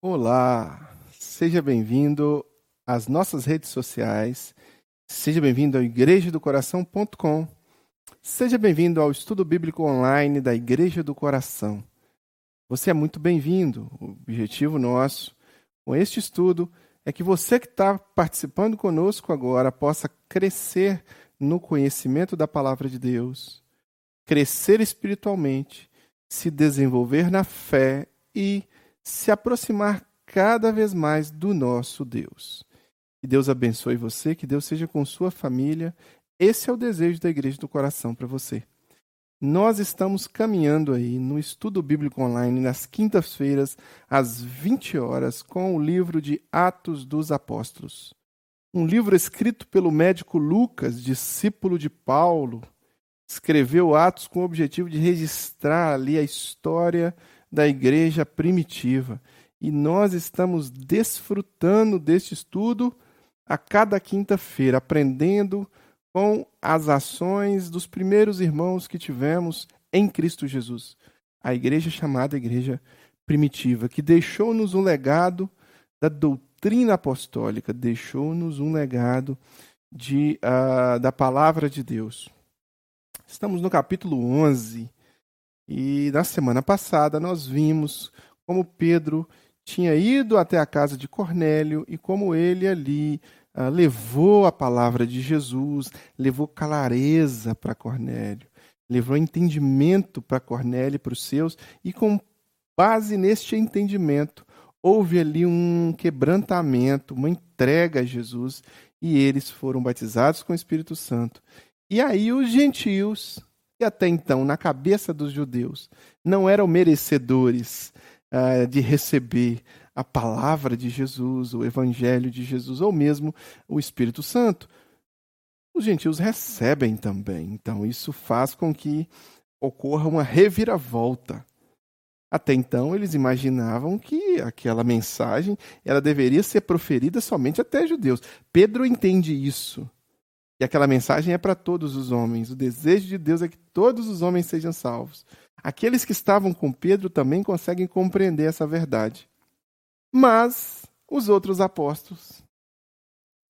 Olá, seja bem-vindo às nossas redes sociais, seja bem-vindo ao igrejadocoração.com, seja bem-vindo ao estudo bíblico online da Igreja do Coração. Você é muito bem-vindo. O objetivo nosso com este estudo é que você que está participando conosco agora possa crescer no conhecimento da palavra de Deus, crescer espiritualmente, se desenvolver na fé e se aproximar cada vez mais do nosso Deus. Que Deus abençoe você, que Deus seja com sua família. Esse é o desejo da Igreja do Coração para você. Nós estamos caminhando aí no estudo bíblico online nas quintas-feiras, às 20 horas, com o livro de Atos dos Apóstolos. Um livro escrito pelo médico Lucas, discípulo de Paulo. Escreveu Atos com o objetivo de registrar ali a história da igreja primitiva. E nós estamos desfrutando deste estudo a cada quinta-feira, aprendendo com as ações dos primeiros irmãos que tivemos em Cristo Jesus. A igreja chamada Igreja Primitiva, que deixou-nos um legado da doutrina apostólica, deixou-nos um legado de, uh, da palavra de Deus. Estamos no capítulo 11 e na semana passada nós vimos como Pedro tinha ido até a casa de Cornélio e como ele ali ah, levou a palavra de Jesus, levou clareza para Cornélio, levou entendimento para Cornélio e para os seus, e com base neste entendimento, houve ali um quebrantamento, uma entrega a Jesus, e eles foram batizados com o Espírito Santo. E aí os gentios que até então, na cabeça dos judeus, não eram merecedores uh, de receber a palavra de Jesus, o evangelho de Jesus, ou mesmo o Espírito Santo. Os gentios recebem também. Então, isso faz com que ocorra uma reviravolta. Até então, eles imaginavam que aquela mensagem ela deveria ser proferida somente até judeus. Pedro entende isso. E aquela mensagem é para todos os homens. O desejo de Deus é que todos os homens sejam salvos. Aqueles que estavam com Pedro também conseguem compreender essa verdade. Mas os outros apóstolos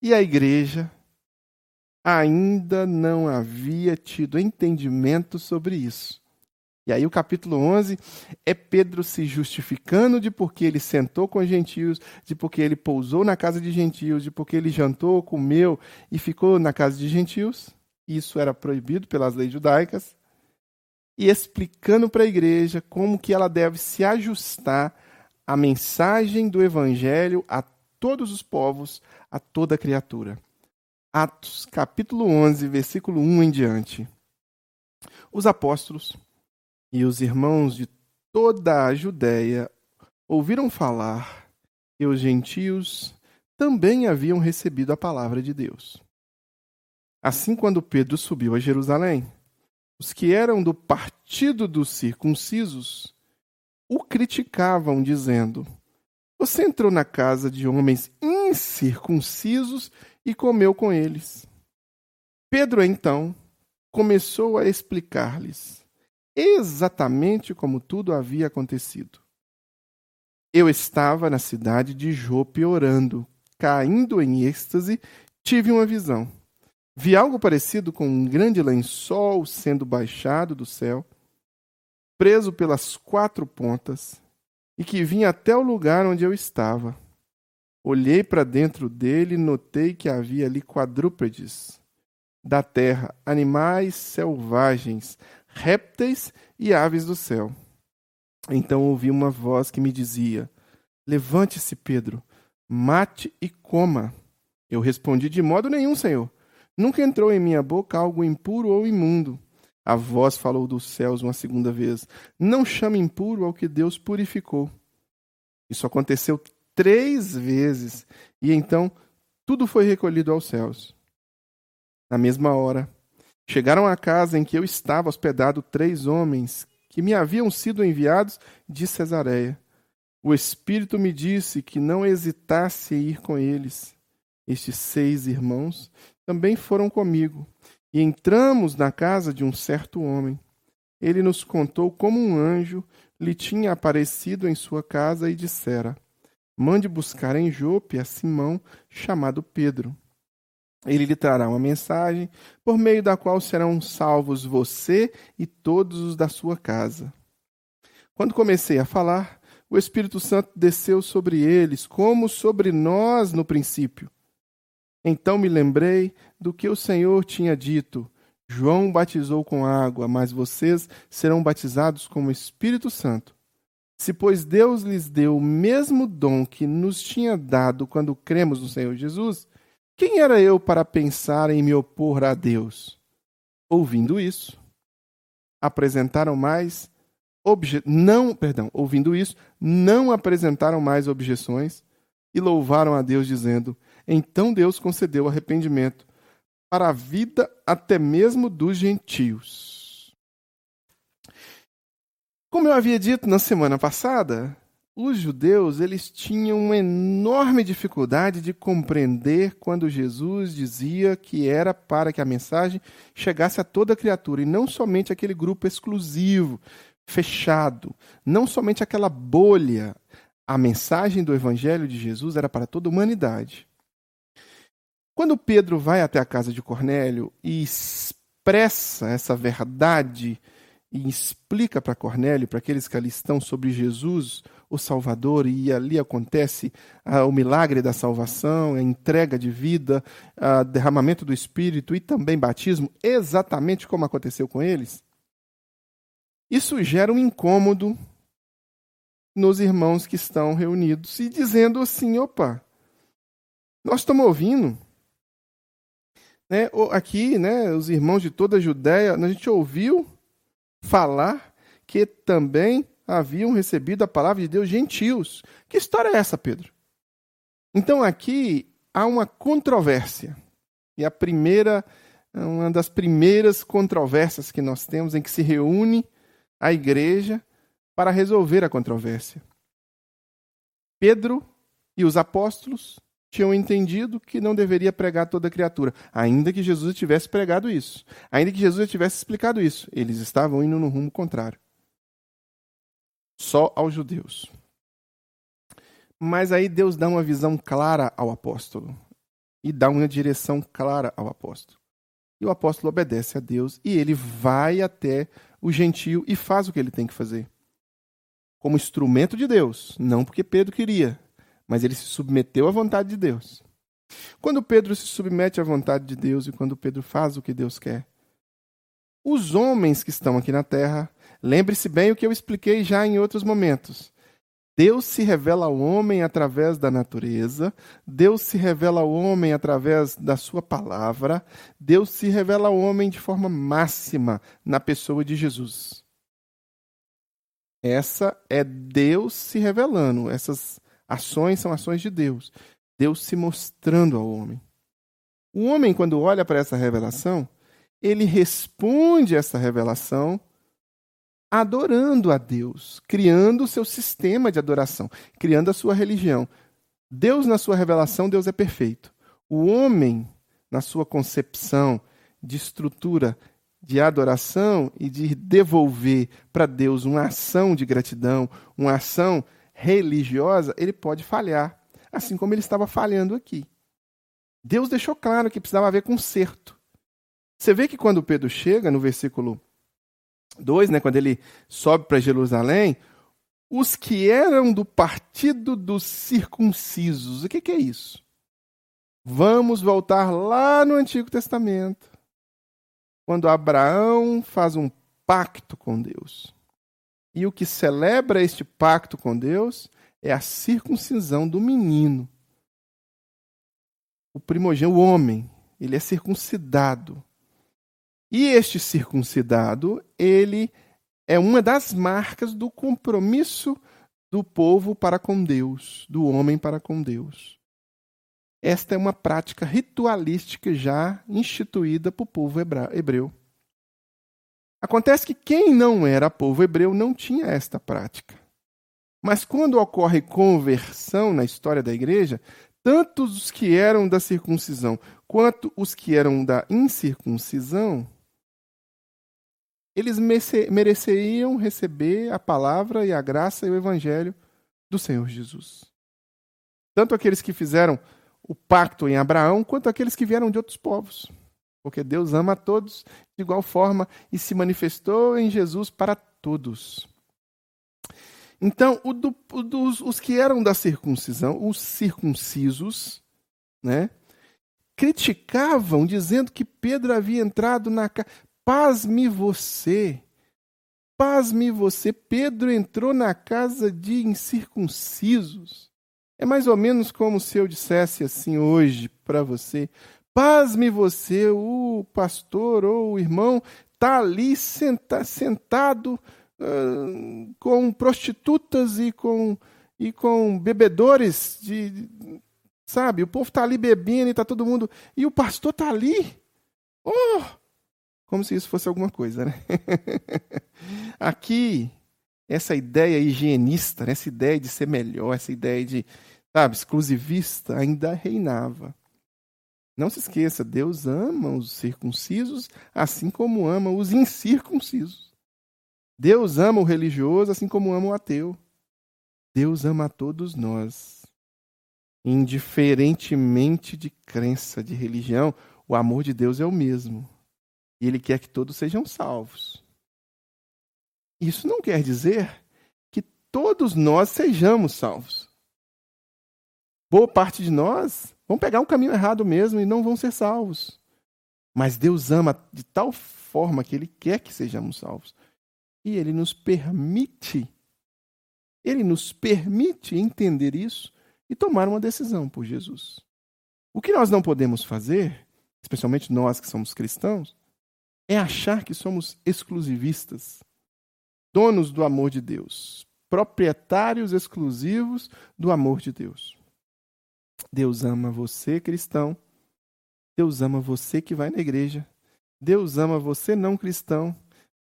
e a igreja ainda não havia tido entendimento sobre isso. E aí o capítulo 11 é Pedro se justificando de porque ele sentou com os gentios, de porque ele pousou na casa de gentios, de porque ele jantou, comeu e ficou na casa de gentios. Isso era proibido pelas leis judaicas. E explicando para a igreja como que ela deve se ajustar à mensagem do evangelho a todos os povos, a toda criatura. Atos, capítulo 11, versículo 1 em diante. Os apóstolos e os irmãos de toda a Judéia ouviram falar que os gentios também haviam recebido a palavra de Deus. Assim, quando Pedro subiu a Jerusalém, os que eram do partido dos circuncisos o criticavam, dizendo: Você entrou na casa de homens incircuncisos e comeu com eles. Pedro, então, começou a explicar-lhes exatamente como tudo havia acontecido. Eu estava na cidade de Jope orando, caindo em êxtase, tive uma visão. Vi algo parecido com um grande lençol sendo baixado do céu, preso pelas quatro pontas, e que vinha até o lugar onde eu estava. Olhei para dentro dele e notei que havia ali quadrúpedes da terra, animais selvagens, répteis e aves do céu. Então ouvi uma voz que me dizia: Levante-se, Pedro, mate e coma. Eu respondi: De modo nenhum, Senhor. Nunca entrou em minha boca algo impuro ou imundo. A voz falou dos céus uma segunda vez: Não chame impuro ao que Deus purificou. Isso aconteceu três vezes, e então tudo foi recolhido aos céus. Na mesma hora, Chegaram à casa em que eu estava hospedado três homens que me haviam sido enviados de Cesareia. O Espírito me disse que não hesitasse em ir com eles. Estes seis irmãos também foram comigo, e entramos na casa de um certo homem. Ele nos contou como um anjo lhe tinha aparecido em sua casa e dissera: mande buscar em Jope a Simão, chamado Pedro. Ele lhe trará uma mensagem, por meio da qual serão salvos você e todos os da sua casa. Quando comecei a falar, o Espírito Santo desceu sobre eles, como sobre nós no princípio. Então me lembrei do que o Senhor tinha dito: João batizou com água, mas vocês serão batizados com o Espírito Santo. Se, pois, Deus lhes deu o mesmo dom que nos tinha dado quando cremos no Senhor Jesus, quem era eu para pensar em me opor a Deus? Ouvindo isso, apresentaram mais obje... não, perdão, ouvindo isso, não apresentaram mais objeções e louvaram a Deus dizendo: "Então Deus concedeu arrependimento para a vida até mesmo dos gentios." Como eu havia dito na semana passada, os judeus eles tinham uma enorme dificuldade de compreender quando Jesus dizia que era para que a mensagem chegasse a toda criatura e não somente aquele grupo exclusivo, fechado, não somente aquela bolha. A mensagem do evangelho de Jesus era para toda a humanidade. Quando Pedro vai até a casa de Cornélio e expressa essa verdade e explica para Cornélio, para aqueles que ali estão, sobre Jesus, o Salvador, e ali acontece ah, o milagre da salvação, a entrega de vida, o derramamento do Espírito e também batismo, exatamente como aconteceu com eles. Isso gera um incômodo nos irmãos que estão reunidos e dizendo assim: opa, nós estamos ouvindo. Né, aqui, né, os irmãos de toda a Judéia, a gente ouviu falar que também haviam recebido a palavra de Deus gentios. Que história é essa, Pedro? Então aqui há uma controvérsia. E a primeira, uma das primeiras controvérsias que nós temos em que se reúne a igreja para resolver a controvérsia. Pedro e os apóstolos tinham entendido que não deveria pregar toda criatura, ainda que Jesus tivesse pregado isso, ainda que Jesus tivesse explicado isso, eles estavam indo no rumo contrário. Só aos judeus. Mas aí Deus dá uma visão clara ao apóstolo e dá uma direção clara ao apóstolo. E o apóstolo obedece a Deus e ele vai até o gentio e faz o que ele tem que fazer. Como instrumento de Deus, não porque Pedro queria, mas ele se submeteu à vontade de Deus. Quando Pedro se submete à vontade de Deus e quando Pedro faz o que Deus quer, os homens que estão aqui na terra, lembre-se bem o que eu expliquei já em outros momentos. Deus se revela ao homem através da natureza, Deus se revela ao homem através da sua palavra, Deus se revela ao homem de forma máxima na pessoa de Jesus. Essa é Deus se revelando. Essas Ações são ações de Deus. Deus se mostrando ao homem. O homem, quando olha para essa revelação, ele responde a essa revelação adorando a Deus, criando o seu sistema de adoração, criando a sua religião. Deus, na sua revelação, Deus é perfeito. O homem, na sua concepção de estrutura de adoração e de devolver para Deus uma ação de gratidão, uma ação religiosa, ele pode falhar, assim como ele estava falhando aqui. Deus deixou claro que precisava haver conserto. Você vê que quando Pedro chega, no versículo 2, né, quando ele sobe para Jerusalém, os que eram do partido dos circuncisos, o que, que é isso? Vamos voltar lá no Antigo Testamento, quando Abraão faz um pacto com Deus. E o que celebra este pacto com Deus é a circuncisão do menino. O primogênito, o homem, ele é circuncidado. E este circuncidado, ele é uma das marcas do compromisso do povo para com Deus, do homem para com Deus. Esta é uma prática ritualística já instituída para o povo hebreu. Acontece que quem não era povo hebreu não tinha esta prática. Mas quando ocorre conversão na história da igreja, tanto os que eram da circuncisão quanto os que eram da incircuncisão, eles mereceriam receber a palavra e a graça e o evangelho do Senhor Jesus. Tanto aqueles que fizeram o pacto em Abraão, quanto aqueles que vieram de outros povos. Porque Deus ama a todos de igual forma e se manifestou em Jesus para todos. Então, o do, o dos, os que eram da circuncisão, os circuncisos, né, criticavam, dizendo que Pedro havia entrado na casa. Pasme você, pasme você, Pedro entrou na casa de incircuncisos. É mais ou menos como se eu dissesse assim hoje para você: pasme você, o pastor ou o irmão está ali senta, sentado uh, com prostitutas e com, e com bebedores de, Sabe? O povo está ali bebendo e está todo mundo. E o pastor está ali. Oh! Como se isso fosse alguma coisa, né? Aqui, essa ideia higienista, né? essa ideia de ser melhor, essa ideia de, sabe, exclusivista, ainda reinava. Não se esqueça, Deus ama os circuncisos assim como ama os incircuncisos. Deus ama o religioso assim como ama o ateu. Deus ama a todos nós indiferentemente de crença, de religião, o amor de Deus é o mesmo. E Ele quer que todos sejam salvos. Isso não quer dizer que todos nós sejamos salvos. Boa parte de nós vão pegar um caminho errado mesmo e não vão ser salvos. Mas Deus ama de tal forma que Ele quer que sejamos salvos. E Ele nos permite, Ele nos permite entender isso e tomar uma decisão por Jesus. O que nós não podemos fazer, especialmente nós que somos cristãos, é achar que somos exclusivistas, donos do amor de Deus, proprietários exclusivos do amor de Deus. Deus ama você, cristão. Deus ama você que vai na igreja. Deus ama você não cristão.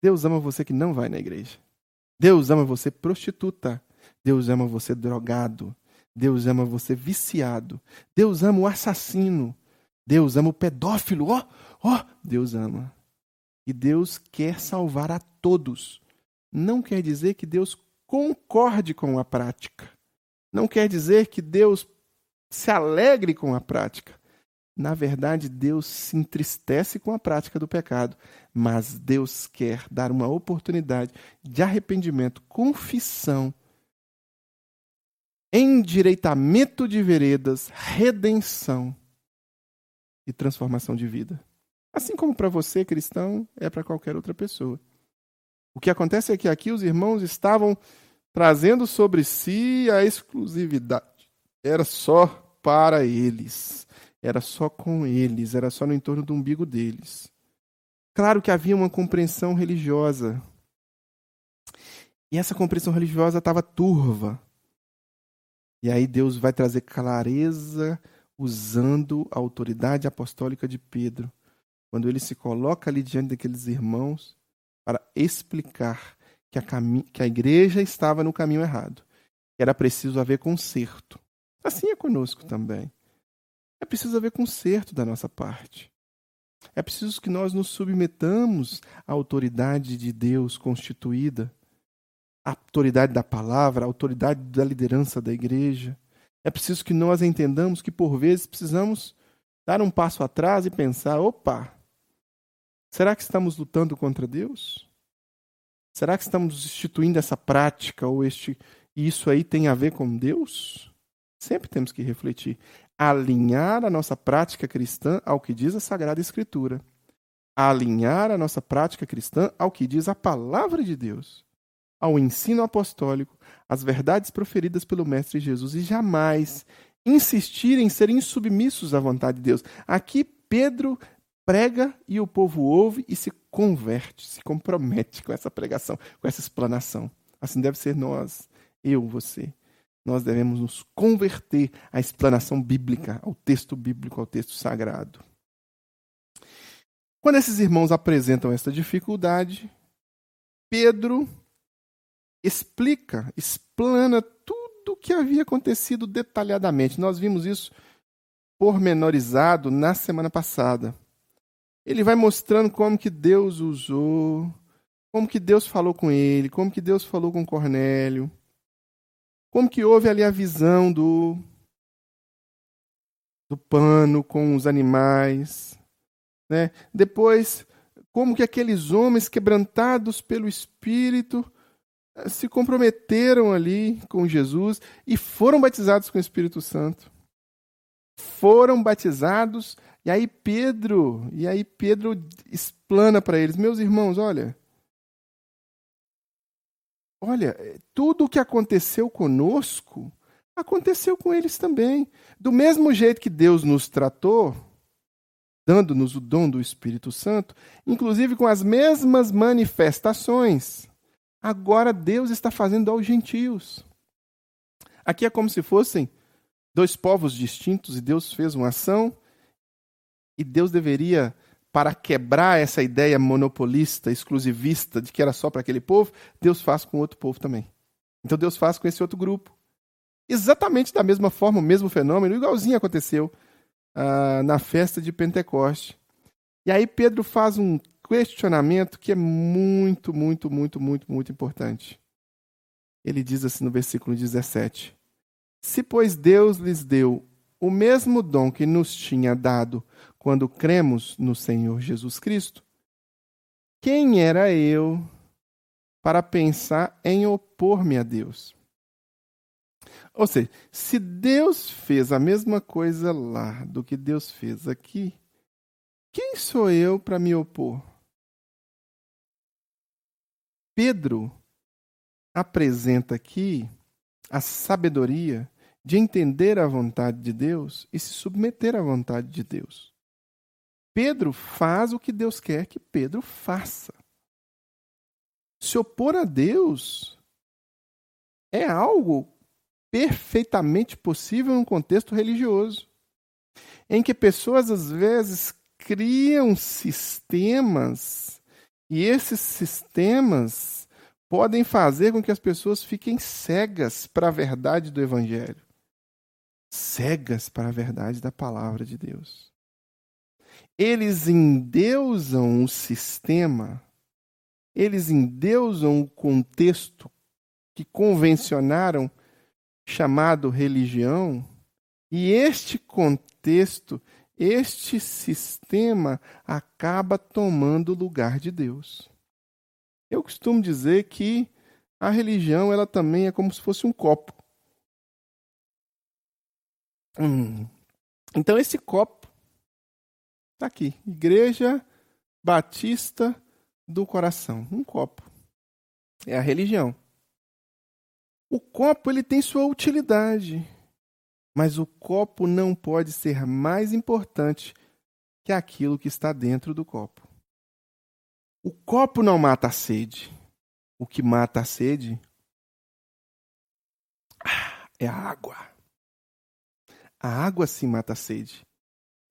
Deus ama você que não vai na igreja. Deus ama você prostituta. Deus ama você drogado. Deus ama você viciado. Deus ama o assassino. Deus ama o pedófilo. Ó, oh, ó, oh, Deus ama. E Deus quer salvar a todos. Não quer dizer que Deus concorde com a prática. Não quer dizer que Deus se alegre com a prática. Na verdade, Deus se entristece com a prática do pecado, mas Deus quer dar uma oportunidade de arrependimento, confissão endireitamento de veredas, redenção e transformação de vida. Assim como para você, cristão, é para qualquer outra pessoa. O que acontece é que aqui os irmãos estavam trazendo sobre si a exclusividade. Era só para eles. Era só com eles. Era só no entorno do umbigo deles. Claro que havia uma compreensão religiosa. E essa compreensão religiosa estava turva. E aí Deus vai trazer clareza usando a autoridade apostólica de Pedro, quando ele se coloca ali diante daqueles irmãos para explicar que a, que a igreja estava no caminho errado, que era preciso haver conserto. Assim é conosco também. É preciso haver conserto da nossa parte. É preciso que nós nos submetamos à autoridade de Deus constituída a autoridade da palavra, a autoridade da liderança da igreja. É preciso que nós entendamos que, por vezes, precisamos dar um passo atrás e pensar: opa, será que estamos lutando contra Deus? Será que estamos instituindo essa prática ou este isso aí tem a ver com Deus? Sempre temos que refletir, alinhar a nossa prática cristã ao que diz a Sagrada Escritura, alinhar a nossa prática cristã ao que diz a palavra de Deus ao ensino apostólico, às verdades proferidas pelo Mestre Jesus e jamais insistir em serem submissos à vontade de Deus. Aqui Pedro prega e o povo ouve e se converte, se compromete com essa pregação, com essa explanação. Assim deve ser nós, eu, você. Nós devemos nos converter à explanação bíblica, ao texto bíblico, ao texto sagrado. Quando esses irmãos apresentam esta dificuldade, Pedro explica, explana tudo o que havia acontecido detalhadamente. Nós vimos isso pormenorizado na semana passada. Ele vai mostrando como que Deus usou, como que Deus falou com ele, como que Deus falou com Cornélio, como que houve ali a visão do do pano com os animais. Né? Depois, como que aqueles homens quebrantados pelo Espírito eh, se comprometeram ali com Jesus e foram batizados com o Espírito Santo. Foram batizados, e aí Pedro, e aí Pedro explana para eles, meus irmãos, olha, olha, tudo o que aconteceu conosco, aconteceu com eles também. Do mesmo jeito que Deus nos tratou, dando-nos o dom do Espírito Santo, inclusive com as mesmas manifestações, agora Deus está fazendo aos gentios. Aqui é como se fossem dois povos distintos e Deus fez uma ação e Deus deveria para quebrar essa ideia monopolista, exclusivista de que era só para aquele povo, Deus faz com outro povo também. Então Deus faz com esse outro grupo. Exatamente da mesma forma, o mesmo fenômeno, igualzinho aconteceu uh, na festa de Pentecoste. E aí Pedro faz um questionamento que é muito, muito, muito, muito, muito importante. Ele diz assim no versículo 17: Se, pois, Deus lhes deu o mesmo dom que nos tinha dado quando cremos no Senhor Jesus Cristo, quem era eu para pensar em opor-me a Deus? Ou seja, se Deus fez a mesma coisa lá do que Deus fez aqui, quem sou eu para me opor? Pedro apresenta aqui a sabedoria de entender a vontade de Deus e se submeter à vontade de Deus. Pedro faz o que Deus quer que Pedro faça. Se opor a Deus é algo perfeitamente possível num contexto religioso, em que pessoas às vezes criam sistemas e esses sistemas podem fazer com que as pessoas fiquem cegas para a verdade do evangelho, cegas para a verdade da palavra de Deus. Eles endeusam o sistema, eles endeusam o contexto que convencionaram chamado religião, e este contexto, este sistema acaba tomando o lugar de Deus. Eu costumo dizer que a religião ela também é como se fosse um copo. Hum. Então esse copo está aqui, Igreja Batista do Coração, um copo. É a religião. O copo ele tem sua utilidade, mas o copo não pode ser mais importante que aquilo que está dentro do copo. O copo não mata a sede. O que mata a sede é a água. A água sim mata a sede.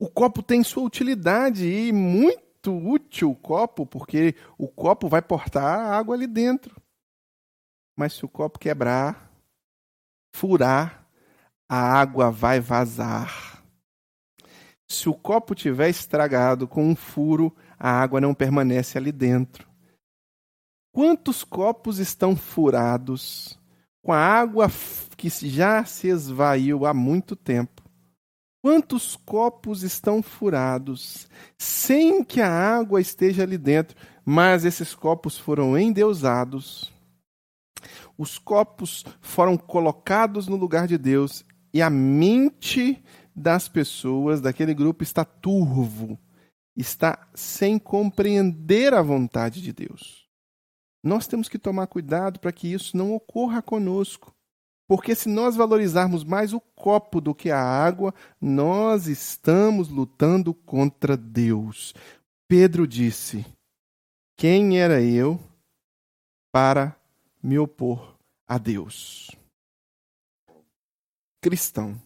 O copo tem sua utilidade e muito útil o copo, porque o copo vai portar a água ali dentro. Mas se o copo quebrar, furar, a água vai vazar. Se o copo tiver estragado com um furo, a água não permanece ali dentro. Quantos copos estão furados com a água que já se esvaiu há muito tempo? Quantos copos estão furados sem que a água esteja ali dentro, mas esses copos foram endeusados os copos foram colocados no lugar de Deus e a mente das pessoas daquele grupo está turvo, está sem compreender a vontade de Deus. Nós temos que tomar cuidado para que isso não ocorra conosco. Porque se nós valorizarmos mais o copo do que a água, nós estamos lutando contra Deus. Pedro disse: Quem era eu para me opor a Deus. Cristão,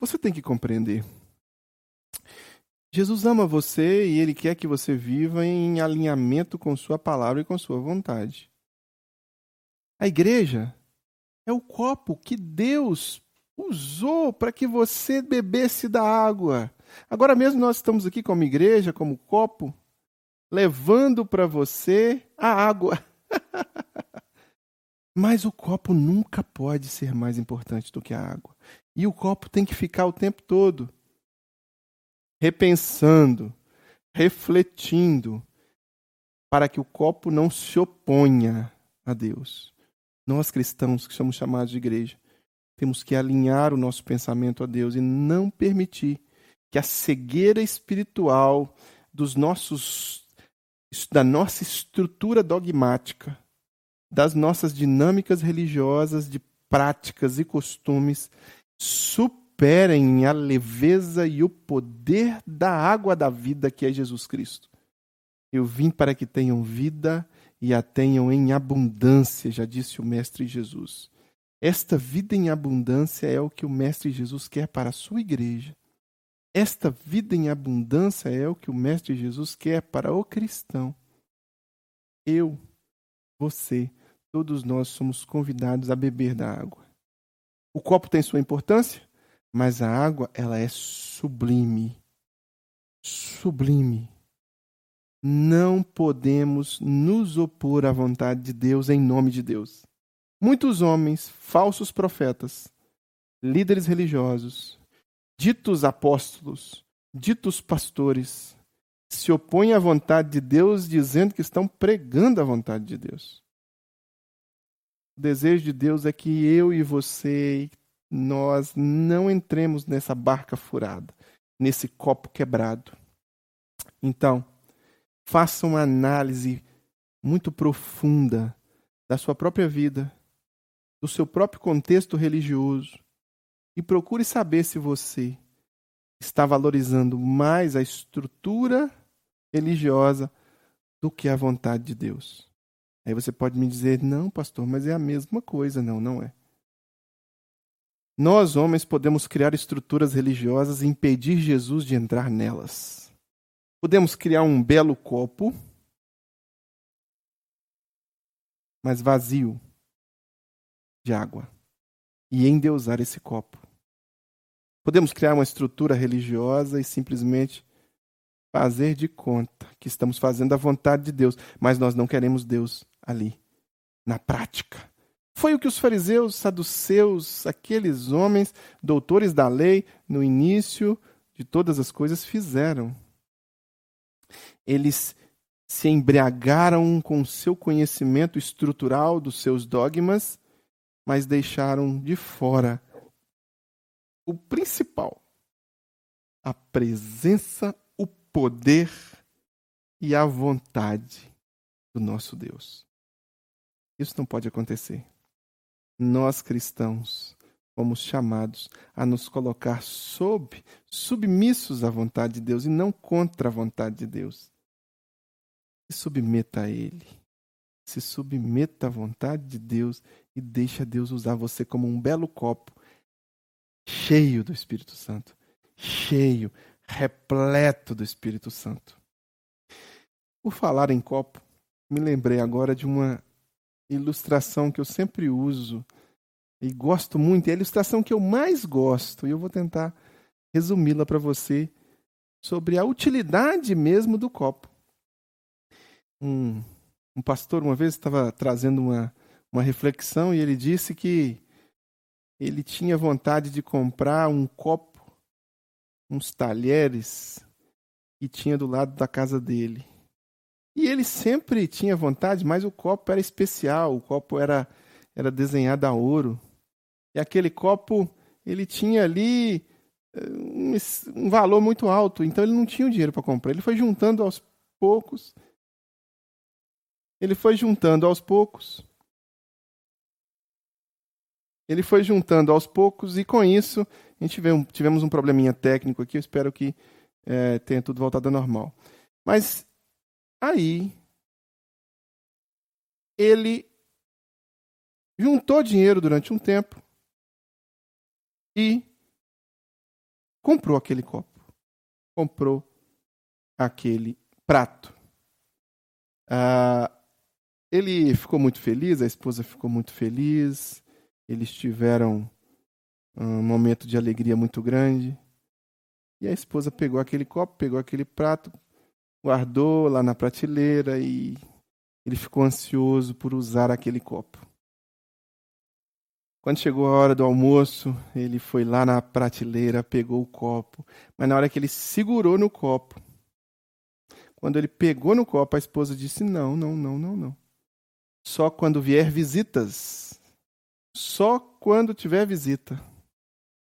você tem que compreender. Jesus ama você e ele quer que você viva em alinhamento com Sua palavra e com Sua vontade. A igreja é o copo que Deus usou para que você bebesse da água. Agora mesmo nós estamos aqui como igreja, como copo, levando para você a água. Mas o copo nunca pode ser mais importante do que a água. E o copo tem que ficar o tempo todo repensando, refletindo, para que o copo não se oponha a Deus. Nós cristãos que somos chamados de igreja, temos que alinhar o nosso pensamento a Deus e não permitir que a cegueira espiritual dos nossos da nossa estrutura dogmática, das nossas dinâmicas religiosas, de práticas e costumes, superem a leveza e o poder da água da vida que é Jesus Cristo. Eu vim para que tenham vida e a tenham em abundância, já disse o Mestre Jesus. Esta vida em abundância é o que o Mestre Jesus quer para a sua igreja. Esta vida em abundância é o que o Mestre Jesus quer para o cristão. Eu, você, todos nós somos convidados a beber da água. O copo tem sua importância, mas a água, ela é sublime. Sublime. Não podemos nos opor à vontade de Deus em nome de Deus. Muitos homens, falsos profetas, líderes religiosos, ditos apóstolos, ditos pastores, se opõem à vontade de Deus dizendo que estão pregando a vontade de Deus. O desejo de Deus é que eu e você, nós não entremos nessa barca furada, nesse copo quebrado. Então, faça uma análise muito profunda da sua própria vida, do seu próprio contexto religioso e procure saber se você está valorizando mais a estrutura religiosa do que a vontade de Deus. Aí você pode me dizer, não, pastor, mas é a mesma coisa. Não, não é. Nós, homens, podemos criar estruturas religiosas e impedir Jesus de entrar nelas. Podemos criar um belo copo, mas vazio de água, e endeusar esse copo. Podemos criar uma estrutura religiosa e simplesmente fazer de conta que estamos fazendo a vontade de Deus, mas nós não queremos Deus ali, na prática. Foi o que os fariseus, saduceus, aqueles homens, doutores da lei, no início de todas as coisas fizeram. Eles se embriagaram com o seu conhecimento estrutural dos seus dogmas, mas deixaram de fora o principal, a presença poder e a vontade do nosso Deus. Isso não pode acontecer. Nós cristãos fomos chamados a nos colocar sob, submissos à vontade de Deus e não contra a vontade de Deus. Se submeta a Ele. Se submeta à vontade de Deus e deixa Deus usar você como um belo copo cheio do Espírito Santo. Cheio, repleto do Espírito Santo. Por falar em copo, me lembrei agora de uma ilustração que eu sempre uso e gosto muito, é a ilustração que eu mais gosto, e eu vou tentar resumi-la para você sobre a utilidade mesmo do copo. Um, um pastor uma vez estava trazendo uma, uma reflexão e ele disse que ele tinha vontade de comprar um copo uns talheres que tinha do lado da casa dele. E ele sempre tinha vontade, mas o copo era especial, o copo era, era desenhado a ouro. E aquele copo, ele tinha ali eh, um, um valor muito alto, então ele não tinha o dinheiro para comprar. Ele foi juntando aos poucos. Ele foi juntando aos poucos. Ele foi juntando aos poucos e com isso a gente um, tivemos um probleminha técnico aqui, eu espero que é, tenha tudo voltado ao normal. Mas aí ele juntou dinheiro durante um tempo e comprou aquele copo, comprou aquele prato. Ah, ele ficou muito feliz, a esposa ficou muito feliz, eles tiveram um momento de alegria muito grande. E a esposa pegou aquele copo, pegou aquele prato, guardou lá na prateleira e ele ficou ansioso por usar aquele copo. Quando chegou a hora do almoço, ele foi lá na prateleira, pegou o copo, mas na hora que ele segurou no copo, quando ele pegou no copo, a esposa disse: Não, não, não, não, não. Só quando vier visitas. Só quando tiver visita.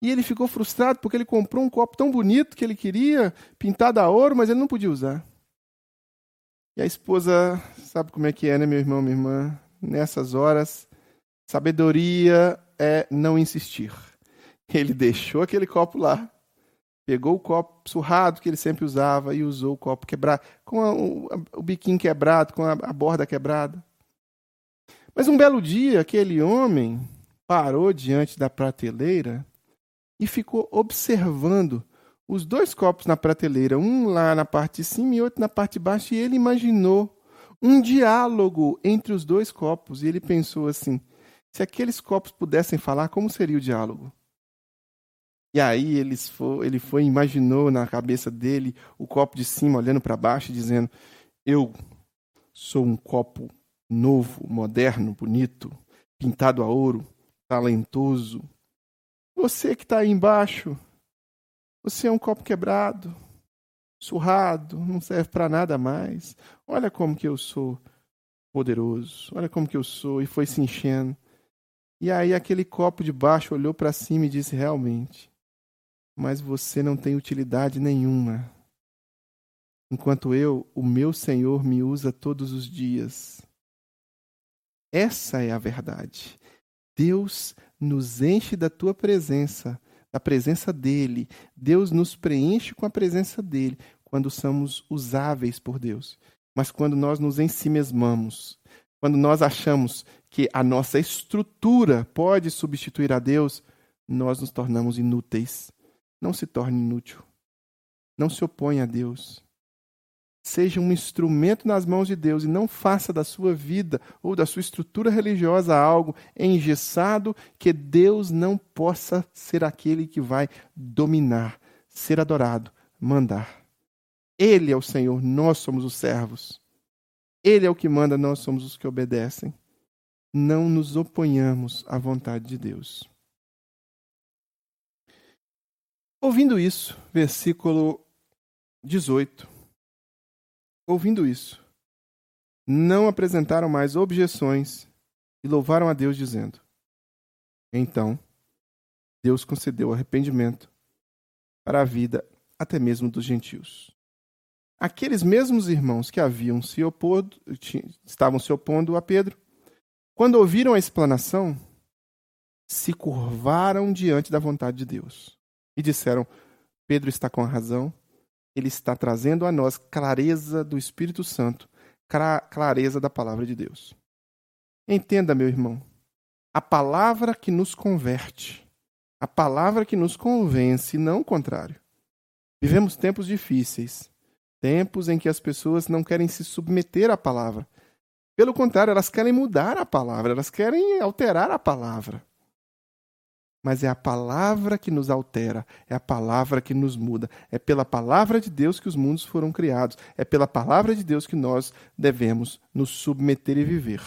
E ele ficou frustrado porque ele comprou um copo tão bonito que ele queria, pintado a ouro, mas ele não podia usar. E a esposa, sabe como é que é, né, meu irmão, minha irmã? Nessas horas, sabedoria é não insistir. Ele deixou aquele copo lá, pegou o copo surrado que ele sempre usava e usou o copo quebrado, com a, o, o, biquinho quebrado, com a, a borda quebrada. Mas um belo dia, aquele homem parou diante da prateleira e ficou observando os dois copos na prateleira, um lá na parte de cima e outro na parte de baixo, e ele imaginou um diálogo entre os dois copos. E ele pensou assim: se aqueles copos pudessem falar, como seria o diálogo? E aí ele foi, ele foi imaginou na cabeça dele o copo de cima olhando para baixo, dizendo: Eu sou um copo novo, moderno, bonito, pintado a ouro, talentoso. Você que está aí embaixo, você é um copo quebrado, surrado, não serve para nada mais. Olha como que eu sou poderoso, olha como que eu sou. E foi se enchendo. E aí aquele copo de baixo olhou para cima e disse: Realmente, mas você não tem utilidade nenhuma. Enquanto eu, o meu Senhor, me usa todos os dias. Essa é a verdade. Deus nos enche da tua presença, da presença dele. Deus nos preenche com a presença dele quando somos usáveis por Deus. Mas quando nós nos ensimesmamos, quando nós achamos que a nossa estrutura pode substituir a Deus, nós nos tornamos inúteis. Não se torne inútil. Não se oponha a Deus. Seja um instrumento nas mãos de Deus e não faça da sua vida ou da sua estrutura religiosa algo engessado que Deus não possa ser aquele que vai dominar, ser adorado, mandar. Ele é o Senhor, nós somos os servos. Ele é o que manda, nós somos os que obedecem. Não nos oponhamos à vontade de Deus. Ouvindo isso, versículo 18. Ouvindo isso, não apresentaram mais objeções e louvaram a Deus, dizendo: Então, Deus concedeu arrependimento para a vida até mesmo dos gentios. Aqueles mesmos irmãos que haviam se opondo, estavam se opondo a Pedro, quando ouviram a explanação, se curvaram diante da vontade de Deus e disseram: Pedro está com a razão, ele está trazendo a nós clareza do Espírito Santo, clareza da palavra de Deus. Entenda, meu irmão, a palavra que nos converte, a palavra que nos convence, não o contrário. Vivemos tempos difíceis Tempos em que as pessoas não querem se submeter à palavra. Pelo contrário, elas querem mudar a palavra, elas querem alterar a palavra. Mas é a palavra que nos altera, é a palavra que nos muda. É pela palavra de Deus que os mundos foram criados, é pela palavra de Deus que nós devemos nos submeter e viver.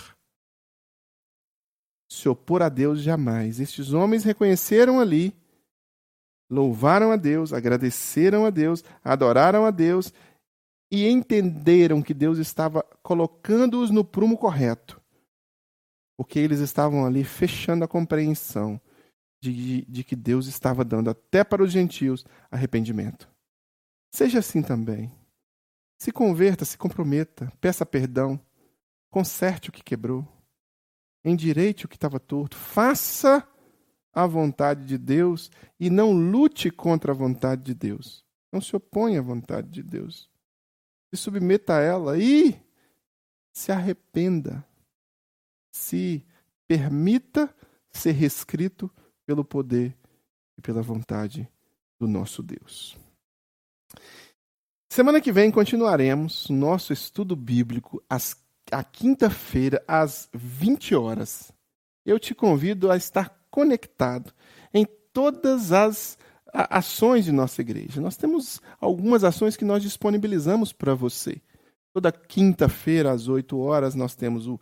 Se opor a Deus jamais. Estes homens reconheceram ali, louvaram a Deus, agradeceram a Deus, adoraram a Deus e entenderam que Deus estava colocando-os no prumo correto, porque eles estavam ali fechando a compreensão de, de que Deus estava dando até para os gentios arrependimento. Seja assim também. Se converta, se comprometa, peça perdão, conserte o que quebrou, endireite o que estava torto, faça a vontade de Deus e não lute contra a vontade de Deus. Não se oponha à vontade de Deus se submeta a ela e se arrependa. Se permita ser reescrito pelo poder e pela vontade do nosso Deus. Semana que vem continuaremos nosso estudo bíblico às, à quinta-feira, às 20 horas. Eu te convido a estar conectado em todas as ações de nossa igreja. Nós temos algumas ações que nós disponibilizamos para você. Toda quinta-feira, às 8 horas, nós temos o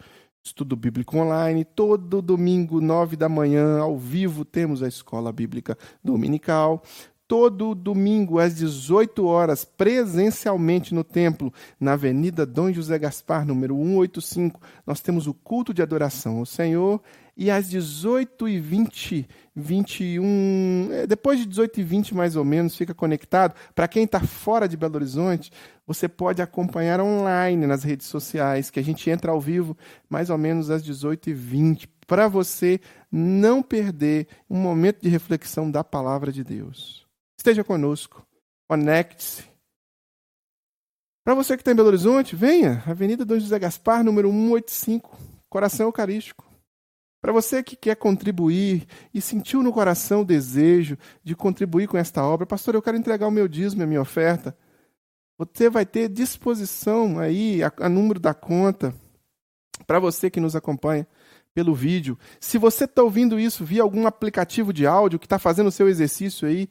Estudo Bíblico Online. Todo domingo, nove da manhã, ao vivo, temos a Escola Bíblica Dominical todo domingo às 18 horas, presencialmente no templo, na Avenida Dom José Gaspar, número 185, nós temos o culto de adoração ao Senhor. E às 18h20, 21, é, depois de 18h20 mais ou menos, fica conectado. Para quem está fora de Belo Horizonte, você pode acompanhar online nas redes sociais, que a gente entra ao vivo mais ou menos às 18h20, para você não perder um momento de reflexão da palavra de Deus. Esteja conosco. Conecte-se. Para você que está em Belo Horizonte, venha. Avenida Dom José Gaspar, número 185, Coração Eucarístico. Para você que quer contribuir e sentiu no coração o desejo de contribuir com esta obra, pastor, eu quero entregar o meu dízimo, a minha oferta. Você vai ter disposição aí, a, a número da conta, para você que nos acompanha pelo vídeo. Se você está ouvindo isso via algum aplicativo de áudio que está fazendo o seu exercício aí,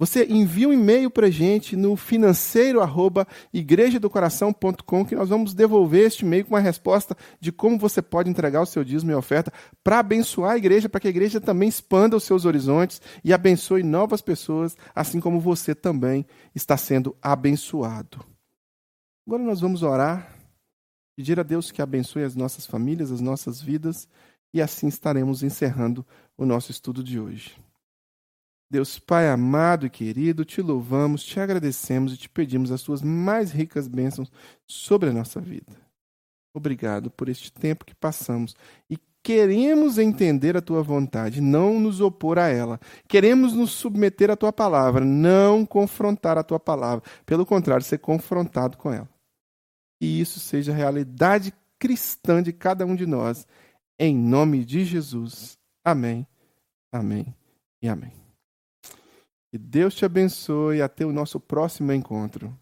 você envia um e-mail para gente no financeiro@igrejadocoração.com que nós vamos devolver este e-mail com uma resposta de como você pode entregar o seu dízimo e oferta para abençoar a igreja, para que a igreja também expanda os seus horizontes e abençoe novas pessoas, assim como você também está sendo abençoado. Agora nós vamos orar, pedir a Deus que abençoe as nossas famílias, as nossas vidas, e assim estaremos encerrando o nosso estudo de hoje. Deus Pai amado e querido, te louvamos, te agradecemos e te pedimos as tuas mais ricas bênçãos sobre a nossa vida. Obrigado por este tempo que passamos e queremos entender a tua vontade, não nos opor a ela. Queremos nos submeter à tua palavra, não confrontar a tua palavra. Pelo contrário, ser confrontado com ela. E isso seja a realidade cristã de cada um de nós. Em nome de Jesus. Amém. Amém e amém. Que Deus te abençoe e até o nosso próximo encontro.